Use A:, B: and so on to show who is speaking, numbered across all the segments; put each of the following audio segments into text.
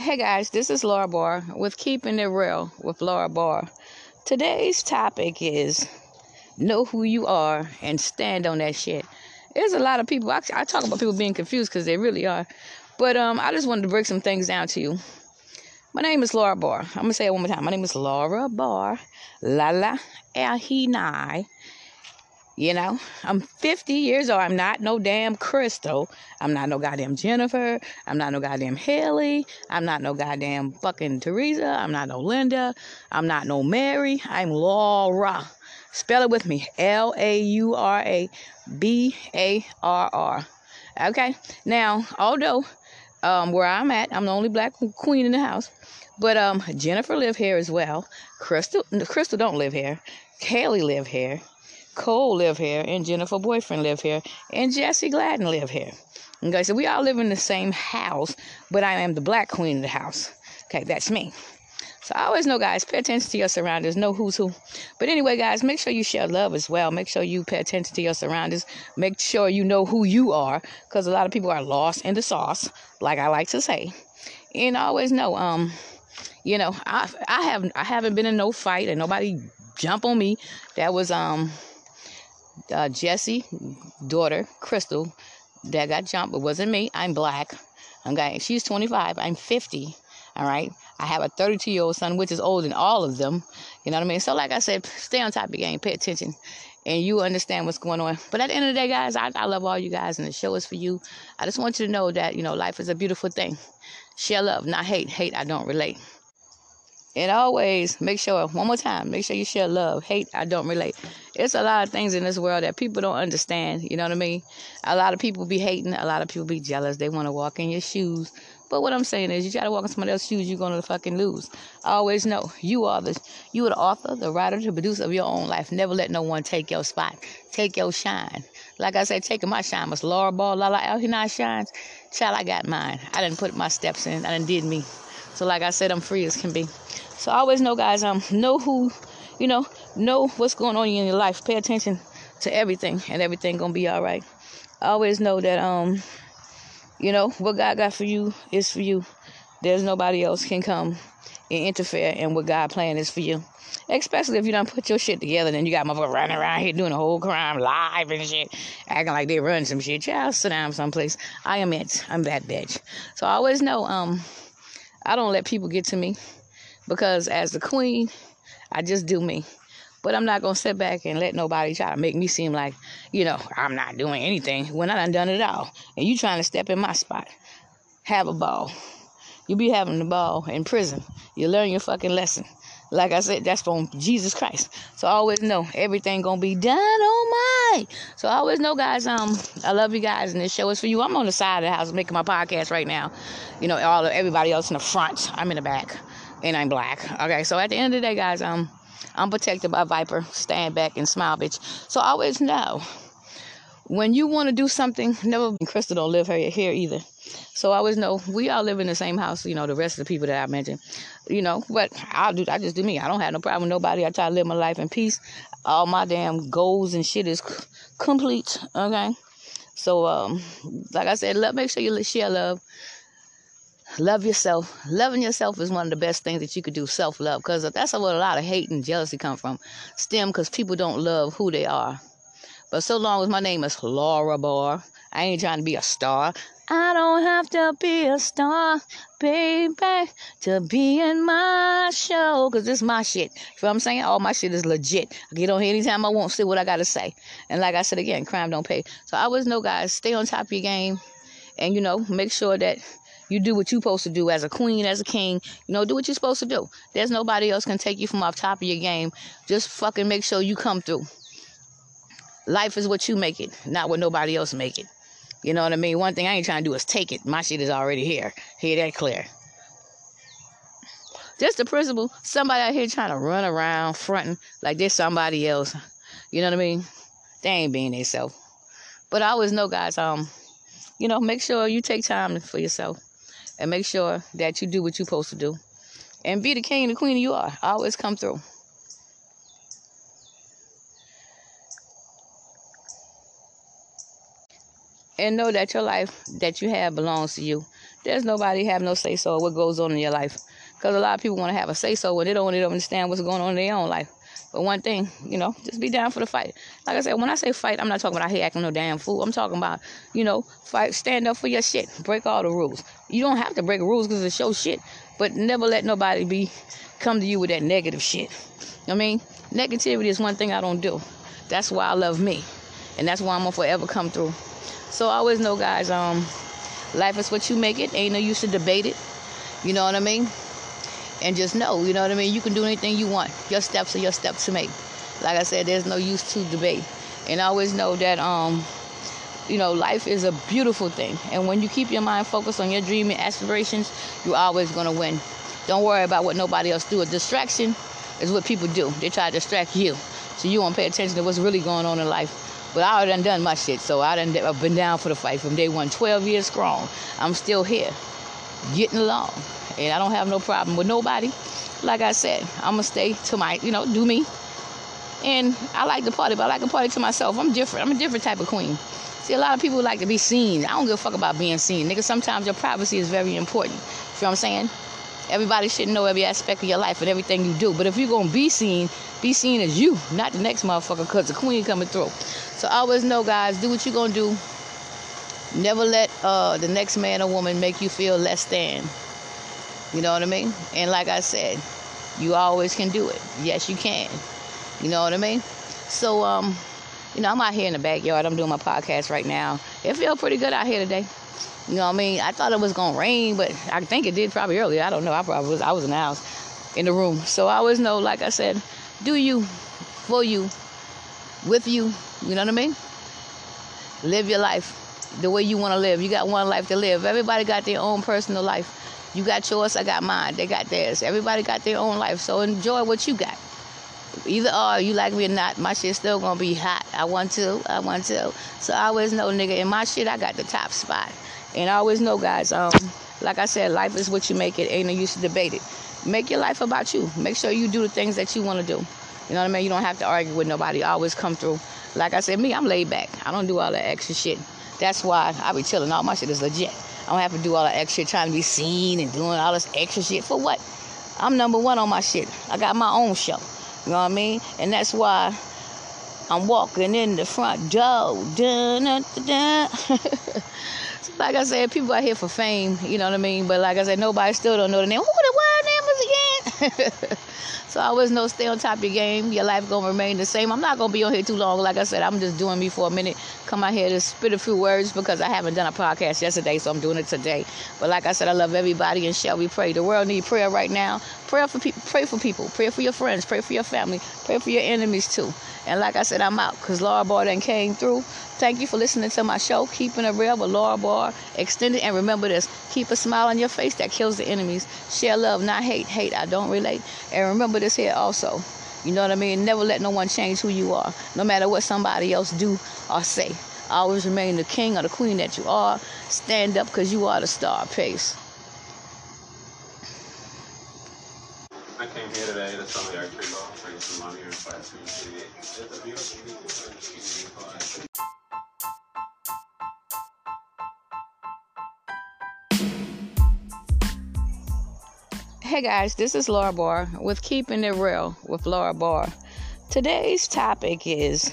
A: Hey guys, this is Laura Barr with Keeping It Real with Laura Barr. Today's topic is know who you are and stand on that shit. There's a lot of people, I, I talk about people being confused because they really are. But um, I just wanted to break some things down to you. My name is Laura Barr. I'm going to say it one more time. My name is Laura Barr. La la, nai. You know, I'm 50 years old. I'm not no damn Crystal. I'm not no goddamn Jennifer. I'm not no goddamn Haley. I'm not no goddamn fucking Teresa. I'm not no Linda. I'm not no Mary. I'm Laura. Spell it with me L A U R A B A R R. Okay. Now, although um, where I'm at, I'm the only black queen in the house. But um, Jennifer live here as well. Crystal, Crystal don't live here. Haley live here. Cole live here, and Jennifer boyfriend live here, and Jesse Gladden live here. Okay, so we all live in the same house, but I am the black queen of the house. Okay, that's me. So I always know, guys, pay attention to your surroundings, know who's who. But anyway, guys, make sure you share love as well. Make sure you pay attention to your surroundings. Make sure you know who you are, because a lot of people are lost in the sauce, like I like to say. And always know, um, you know, I I haven't I haven't been in no fight and nobody jump on me. That was um uh, Jesse, daughter, Crystal, that got jumped. It wasn't me. I'm black. Okay. She's 25. I'm 50. All right. I have a 32 year old son, which is older than all of them. You know what I mean? So, like I said, stay on top of your game, pay attention, and you understand what's going on. But at the end of the day, guys, I, I love all you guys, and the show is for you. I just want you to know that, you know, life is a beautiful thing. Share love, not hate. Hate, I don't relate. And always make sure, one more time, make sure you share love. Hate, I don't relate. It's a lot of things in this world that people don't understand. You know what I mean? A lot of people be hating. A lot of people be jealous. They want to walk in your shoes. But what I'm saying is, you try to walk in somebody else's shoes, you're gonna fucking lose. always know you are the you are the author, the writer, the producer of your own life. Never let no one take your spot, take your shine. Like I said, taking my shine was Laura Barr, Lala Alhina shines. Child, I got mine. I didn't put my steps in. I didn't did me. So like I said, I'm free as can be. So always know, guys, um, know who, you know, know what's going on in your life. Pay attention to everything, and everything gonna be all right. Always know that, um, you know, what God got for you is for you. There's nobody else can come and interfere in what God plan is for you. Especially if you don't put your shit together, then you got motherfucker running around here doing a whole crime live and shit, acting like they run some shit. Child, sit down someplace. I am it. I'm that bitch. So I always know, um, I don't let people get to me because as the queen, I just do me. But I'm not gonna sit back and let nobody try to make me seem like, you know, I'm not doing anything when I done done it all. And you trying to step in my spot. Have a ball. You be having the ball in prison. You learn your fucking lesson. Like I said, that's from Jesus Christ. So I always know everything gonna be done on my. So I always know, guys. Um, I love you guys, and this show is for you. I'm on the side of the house making my podcast right now. You know, all of everybody else in the front. I'm in the back, and I'm black. Okay, so at the end of the day, guys, um, I'm protected by Viper. Stand back and smile, bitch. So I always know when you want to do something, never Crystal don't live here, here either. So I always know we all live in the same house, you know, the rest of the people that I mentioned. You know, but I'll do I just do me. I don't have no problem with nobody. I try to live my life in peace. All my damn goals and shit is c- complete. Okay. So um like I said, love make sure you share love. Love yourself. Loving yourself is one of the best things that you could do. Self love, because that's where a lot of hate and jealousy come from. Stem because people don't love who they are. But so long as my name is Laura Barr, I ain't trying to be a star. I don't have to be a star, baby, to be in my show. Cause this is my shit. You know what I'm saying? All my shit is legit. I get on here anytime I want, see what I gotta say. And like I said again, crime don't pay. So I always know guys, stay on top of your game and you know, make sure that you do what you're supposed to do as a queen, as a king. You know, do what you're supposed to do. There's nobody else can take you from off top of your game. Just fucking make sure you come through. Life is what you make it, not what nobody else make it. You know what I mean? One thing I ain't trying to do is take it. My shit is already here. Hear that clear. Just the principle, somebody out here trying to run around fronting like there's somebody else. You know what I mean? They ain't being themselves. But I always know, guys, um, you know, make sure you take time for yourself and make sure that you do what you're supposed to do. And be the king and the queen you are. Always come through. And know that your life that you have belongs to you. there's nobody have no say so what goes on in your life. Because a lot of people want to have a say so when they don't, don't understand what's going on in their own life. But one thing, you know, just be down for the fight. Like I said, when I say fight, I'm not talking about hate acting no damn fool. I'm talking about, you know, fight, stand up for your shit, break all the rules. You don't have to break rules because it's show shit, but never let nobody be come to you with that negative shit. I mean, negativity is one thing I don't do. That's why I love me, and that's why I'm gonna forever come through. So I always know, guys. Um, life is what you make it. Ain't no use to debate it. You know what I mean? and just know, you know what I mean? You can do anything you want. Your steps are your steps to make. Like I said, there's no use to debate. And always know that um, you know, life is a beautiful thing. And when you keep your mind focused on your dream and aspirations, you're always gonna win. Don't worry about what nobody else do. A distraction is what people do. They try to distract you. So you won't pay attention to what's really going on in life. But I already done my shit, so I done I've been down for the fight from day one, 12 years strong. I'm still here, getting along and I don't have no problem with nobody. Like I said, I'm gonna stay to my, you know, do me. And I like to party, but I like to party to myself. I'm different. I'm a different type of queen. See, a lot of people like to be seen. I don't give a fuck about being seen. Nigga, sometimes your privacy is very important. You know what I'm saying? Everybody should know every aspect of your life and everything you do. But if you're gonna be seen, be seen as you, not the next motherfucker, cause the queen coming through. So always know, guys, do what you're gonna do. Never let uh, the next man or woman make you feel less than. You know what I mean? And like I said, you always can do it. Yes, you can. You know what I mean? So, um, you know, I'm out here in the backyard. I'm doing my podcast right now. It feels pretty good out here today. You know what I mean? I thought it was gonna rain, but I think it did probably earlier. I don't know. I probably was. I was in the house, in the room. So I always know, like I said, do you, for you, with you. You know what I mean? Live your life the way you want to live. You got one life to live. Everybody got their own personal life. You got yours, I got mine. They got theirs. Everybody got their own life. So enjoy what you got. Either or you like me or not, my shit's still gonna be hot. I want to, I want to. So I always know, nigga, in my shit I got the top spot. And I always know, guys, um, like I said, life is what you make it. Ain't no use to debate it. Make your life about you. Make sure you do the things that you want to do. You know what I mean? You don't have to argue with nobody. always come through. Like I said, me, I'm laid back. I don't do all that extra shit. That's why I be chilling. All my shit is legit. I don't have to do all that extra shit trying to be seen and doing all this extra shit for what? I'm number one on my shit. I got my own show. You know what I mean? And that's why I'm walking in the front door. Dun, dun, dun, so like I said, people out here for fame, you know what I mean? But like I said, nobody still don't know the name. Who the name is again? So I always know stay on top of your game. Your life gonna remain the same. I'm not gonna be on here too long. Like I said, I'm just doing me for a minute. Come out here to spit a few words because I haven't done a podcast yesterday, so I'm doing it today. But like I said, I love everybody and shall we pray. The world need prayer right now. Pray for people. Pray for people. Pray for your friends. Pray for your family. Pray for your enemies too. And like I said, I'm out because Laura Barr then came through. Thank you for listening to my show, Keeping It Real with Laura Barr. Extended. And remember this keep a smile on your face that kills the enemies. Share love, not hate. Hate, I don't relate. And remember this here also. You know what I mean? Never let no one change who you are, no matter what somebody else do or say. Always remain the king or the queen that you are. Stand up because you are the star. Peace.
B: I came here today to sell the archery
A: Hey guys, this is Laura Barr with Keeping It Real with Laura Barr. Today's topic is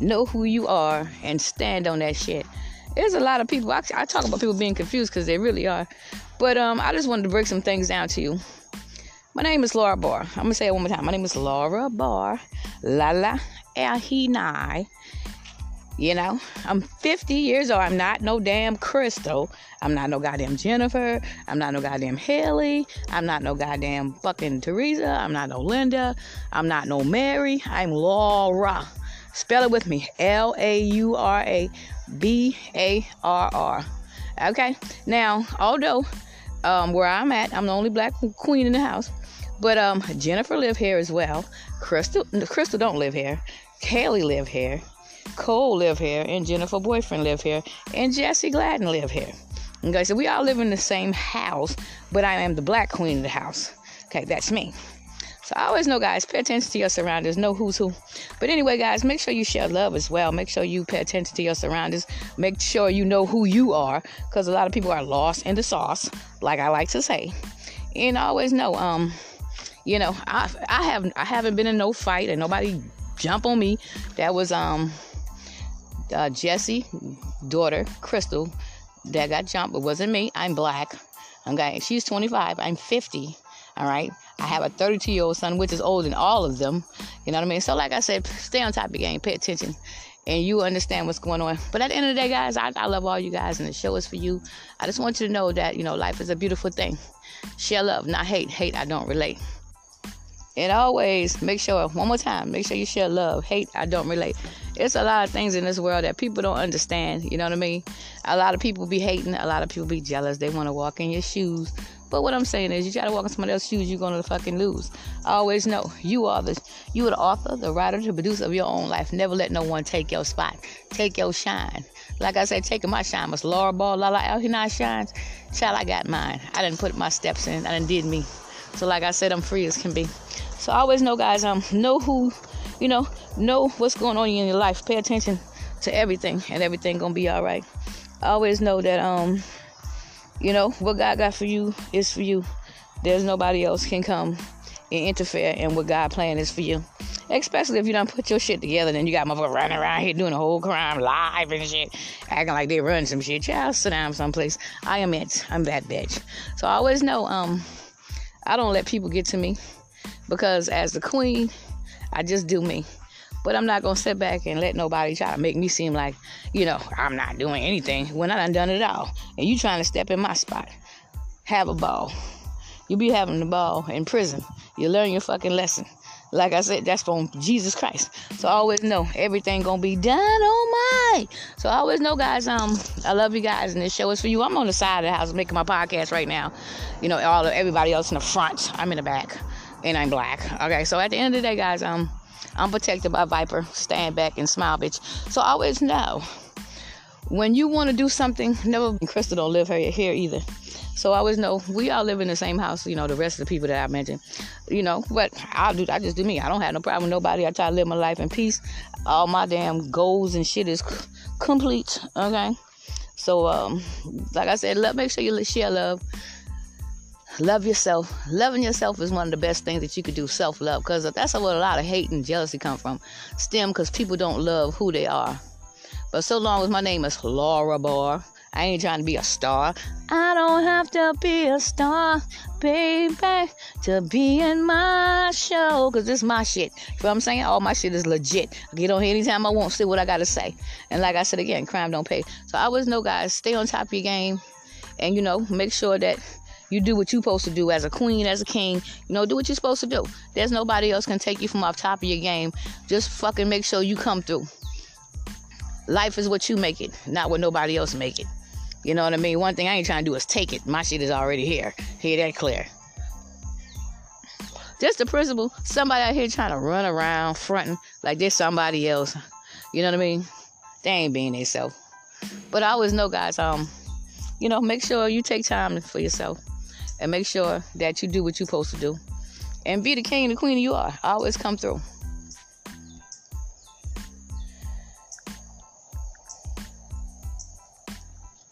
A: know who you are and stand on that shit. There's a lot of people, I, I talk about people being confused because they really are. But um, I just wanted to break some things down to you. My name is Laura Barr. I'm gonna say it one more time. My name is Laura Barr. La la nai. You know, I'm 50 years old. I'm not no damn Crystal. I'm not no goddamn Jennifer. I'm not no goddamn Haley. I'm not no goddamn fucking Teresa. I'm not no Linda. I'm not no Mary. I'm Laura. Spell it with me L A U R A B A R R. Okay. Now, although um, where I'm at, I'm the only black queen in the house. But um, Jennifer live here as well. Crystal, Crystal don't live here. Kaylee live here. Cole live here, and Jennifer boyfriend live here, and Jesse Gladden live here. Okay, so we all live in the same house, but I am the black queen of the house. Okay, that's me. So I always know, guys, pay attention to your surroundings, know who's who. But anyway, guys, make sure you share love as well. Make sure you pay attention to your surroundings. Make sure you know who you are, because a lot of people are lost in the sauce, like I like to say. And always know, um, you know, I I have I haven't been in no fight and nobody jump on me. That was um uh, Jesse, daughter Crystal, that got jumped. but wasn't me. I'm black. Okay, she's 25. I'm 50. All right. I have a 32 year old son, which is older than all of them. You know what I mean? So, like I said, stay on top of game, pay attention, and you understand what's going on. But at the end of the day, guys, I, I love all you guys, and the show is for you. I just want you to know that, you know, life is a beautiful thing. Share love, not hate. Hate, I don't relate. And always make sure, one more time, make sure you share love. Hate, I don't relate. It's a lot of things in this world that people don't understand. You know what I mean? A lot of people be hating, a lot of people be jealous. They want to walk in your shoes. But what I'm saying is, you try to walk in somebody else's shoes, you're gonna fucking lose. Always know you are the you are the author, the writer, the producer of your own life. Never let no one take your spot, take your shine. Like I said, taking my shine was Laura Barr, La La out here now shines. Child, I got mine. I didn't put my steps in. I didn't did me. So like I said, I'm free as can be. So always know, guys. Um, know who, you know, know what's going on in your life. Pay attention to everything, and everything gonna be all right. Always know that um you know, what God got for you is for you. There's nobody else can come and interfere in what God plan is for you. Especially if you don't put your shit together, then you got motherfuckers running around here doing a whole crime live and shit, acting like they run some shit. Child, sit down someplace. I am it. I'm that bitch. So I always know, um, I don't let people get to me because as the queen, I just do me. But I'm not gonna sit back and let nobody try to make me seem like, you know, I'm not doing anything when I done done it all. And you trying to step in my spot. Have a ball. You be having the ball in prison. You learn your fucking lesson. Like I said, that's from Jesus Christ. So I always know everything gonna be done on my. So I always know, guys. Um, I love you guys, and this show is for you. I'm on the side of the house making my podcast right now. You know, all of everybody else in the front. I'm in the back, and I'm black. Okay, so at the end of the day, guys, um, I'm protected by Viper. Stand back and smile, bitch. So always know when you want to do something. Never Crystal don't live here, here either. So I always know we all live in the same house. You know the rest of the people that I mentioned. You know, but I'll do. I just do me. I don't have no problem with nobody. I try to live my life in peace. All my damn goals and shit is c- complete. Okay. So um, like I said, love. Make sure you share love love yourself. Loving yourself is one of the best things that you could do. Self love, because that's where a lot of hate and jealousy come from. Stem because people don't love who they are. But so long as my name is Laura Barr, I ain't trying to be a star. I don't have to be a star, baby, to be in my show. Cause this is my shit. You know what I'm saying? All my shit is legit. I get on here anytime I want, see what I gotta say. And like I said again, crime don't pay. So I always know guys, stay on top of your game and you know, make sure that you do what you're supposed to do as a queen, as a king. You know, do what you're supposed to do. There's nobody else can take you from off top of your game. Just fucking make sure you come through. Life is what you make it, not what nobody else make it. You know what I mean? One thing I ain't trying to do is take it. My shit is already here. Hear that clear. Just the principle. Somebody out here trying to run around fronting like there's somebody else. You know what I mean? They ain't being themselves. But I always know, guys. Um, you know, make sure you take time for yourself and make sure that you do what you're supposed to do. And be the king and the queen you are. Always come through.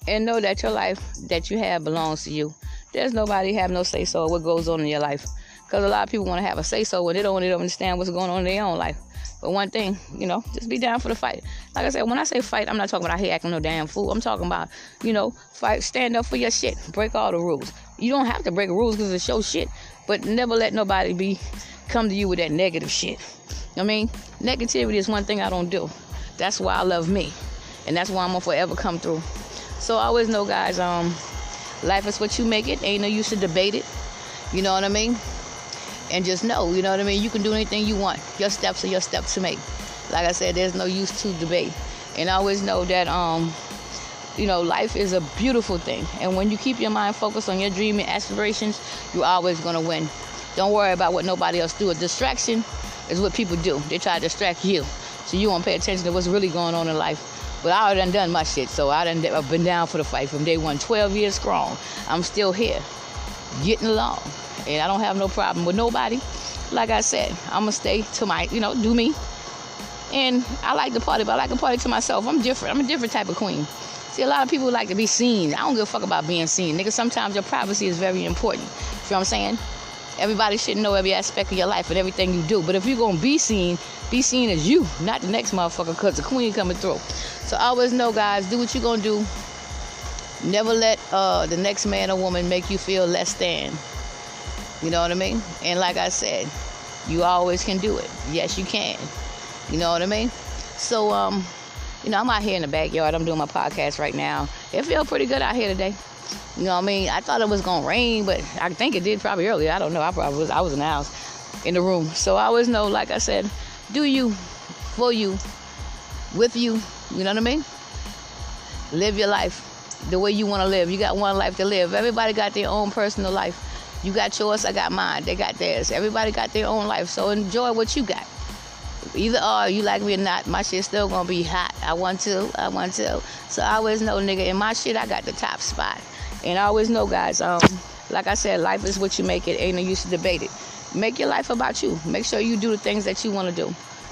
A: And know that your life that you have belongs to you. There's nobody have no say so what goes on in your life. Because a lot of people want to have a say so when they don't, don't understand what's going on in their own life. But one thing, you know, just be down for the fight. Like I said, when I say fight, I'm not talking about I hate acting no damn fool. I'm talking about, you know, fight, stand up for your shit, break all the rules. You don't have to break rules because it's your shit, but never let nobody be come to you with that negative shit. I mean, negativity is one thing I don't do. That's why I love me, and that's why I'm gonna forever come through. So I always know, guys. Um, life is what you make it. Ain't no use to debate it. You know what I mean? and just know, you know what I mean? You can do anything you want. Your steps are your steps to make. Like I said, there's no use to debate. And I always know that um, you know, life is a beautiful thing. And when you keep your mind focused on your dream and aspirations, you're always gonna win. Don't worry about what nobody else do. A distraction is what people do. They try to distract you. So you won't pay attention to what's really going on in life. But I already done my shit, so I done I've been down for the fight from day one, 12 years strong. I'm still here, getting along and I don't have no problem with nobody. like I said, I'm gonna stay to my, you know, do me. And I like to party, but I like to party to myself. I'm different. I'm a different type of queen. See, a lot of people like to be seen. I don't give a fuck about being seen. Nigga, sometimes your privacy is very important. You know what I'm saying? Everybody should know every aspect of your life and everything you do. But if you're gonna be seen, be seen as you, not the next motherfucker, cause the queen coming through. So always know, guys, do what you're gonna do. Never let uh, the next man or woman make you feel less than. You know what I mean? And like I said, you always can do it. Yes, you can. You know what I mean? So um, you know, I'm out here in the backyard. I'm doing my podcast right now. It feels pretty good out here today. You know what I mean? I thought it was gonna rain, but I think it did probably earlier. I don't know. I probably was I was in the house in the room. So I always know, like I said, do you for you, with you, you know what I mean? Live your life the way you want to live. You got one life to live. Everybody got their own personal life. You got yours, I got mine. They got theirs. Everybody got their own life. So enjoy what you got. Either or, you like me or not, my shit still gonna be hot. I want to, I want to. So I always know, nigga, in my shit, I got the top spot. And I always know, guys, um, like I said, life is what you make it. Ain't no use to debate it. Make your life about you. Make sure you do the things that you want to do.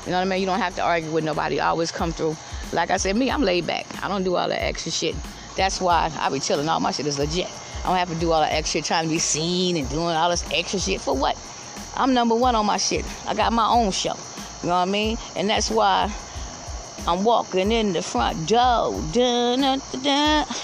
A: You know what I mean? You don't have to argue with nobody. Always come through. Like I said, me, I'm laid back. I don't do all that extra shit. That's why I be chilling. All my shit is legit. I don't have to do all that extra trying to be seen and doing all this extra shit. For what? I'm number one on my shit. I got my own show. You know what I mean? And that's why I'm walking in the front door. Dun, dun, dun,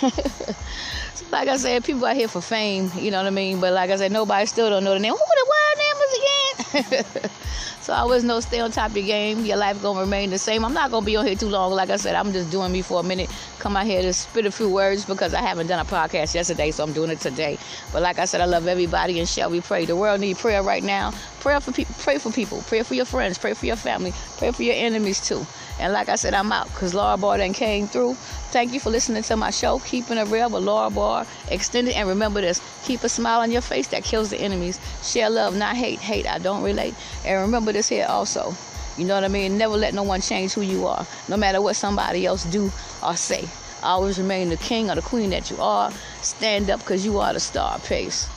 A: so like I said, people out here for fame, you know what I mean? But like I said, nobody still don't know the name. Who the wild name was again? so always know stay on top of your game. Your life gonna remain the same. I'm not gonna be on here too long. Like I said, I'm just doing me for a minute. Come out here to spit a few words because I haven't done a podcast yesterday, so I'm doing it today. But like I said, I love everybody and shall we pray. The world need prayer right now. Pray for people. Pray for people. Pray for your friends. Pray for your family. Pray for your enemies too. And like I said, I'm out because Laura Barr then came through. Thank you for listening to my show, Keeping It Real with Laura Barr Extended. And remember this keep a smile on your face that kills the enemies. Share love, not hate. Hate, I don't relate. And remember this here also. You know what I mean? Never let no one change who you are, no matter what somebody else do or say. Always remain the king or the queen that you are. Stand up because you are the star. Peace.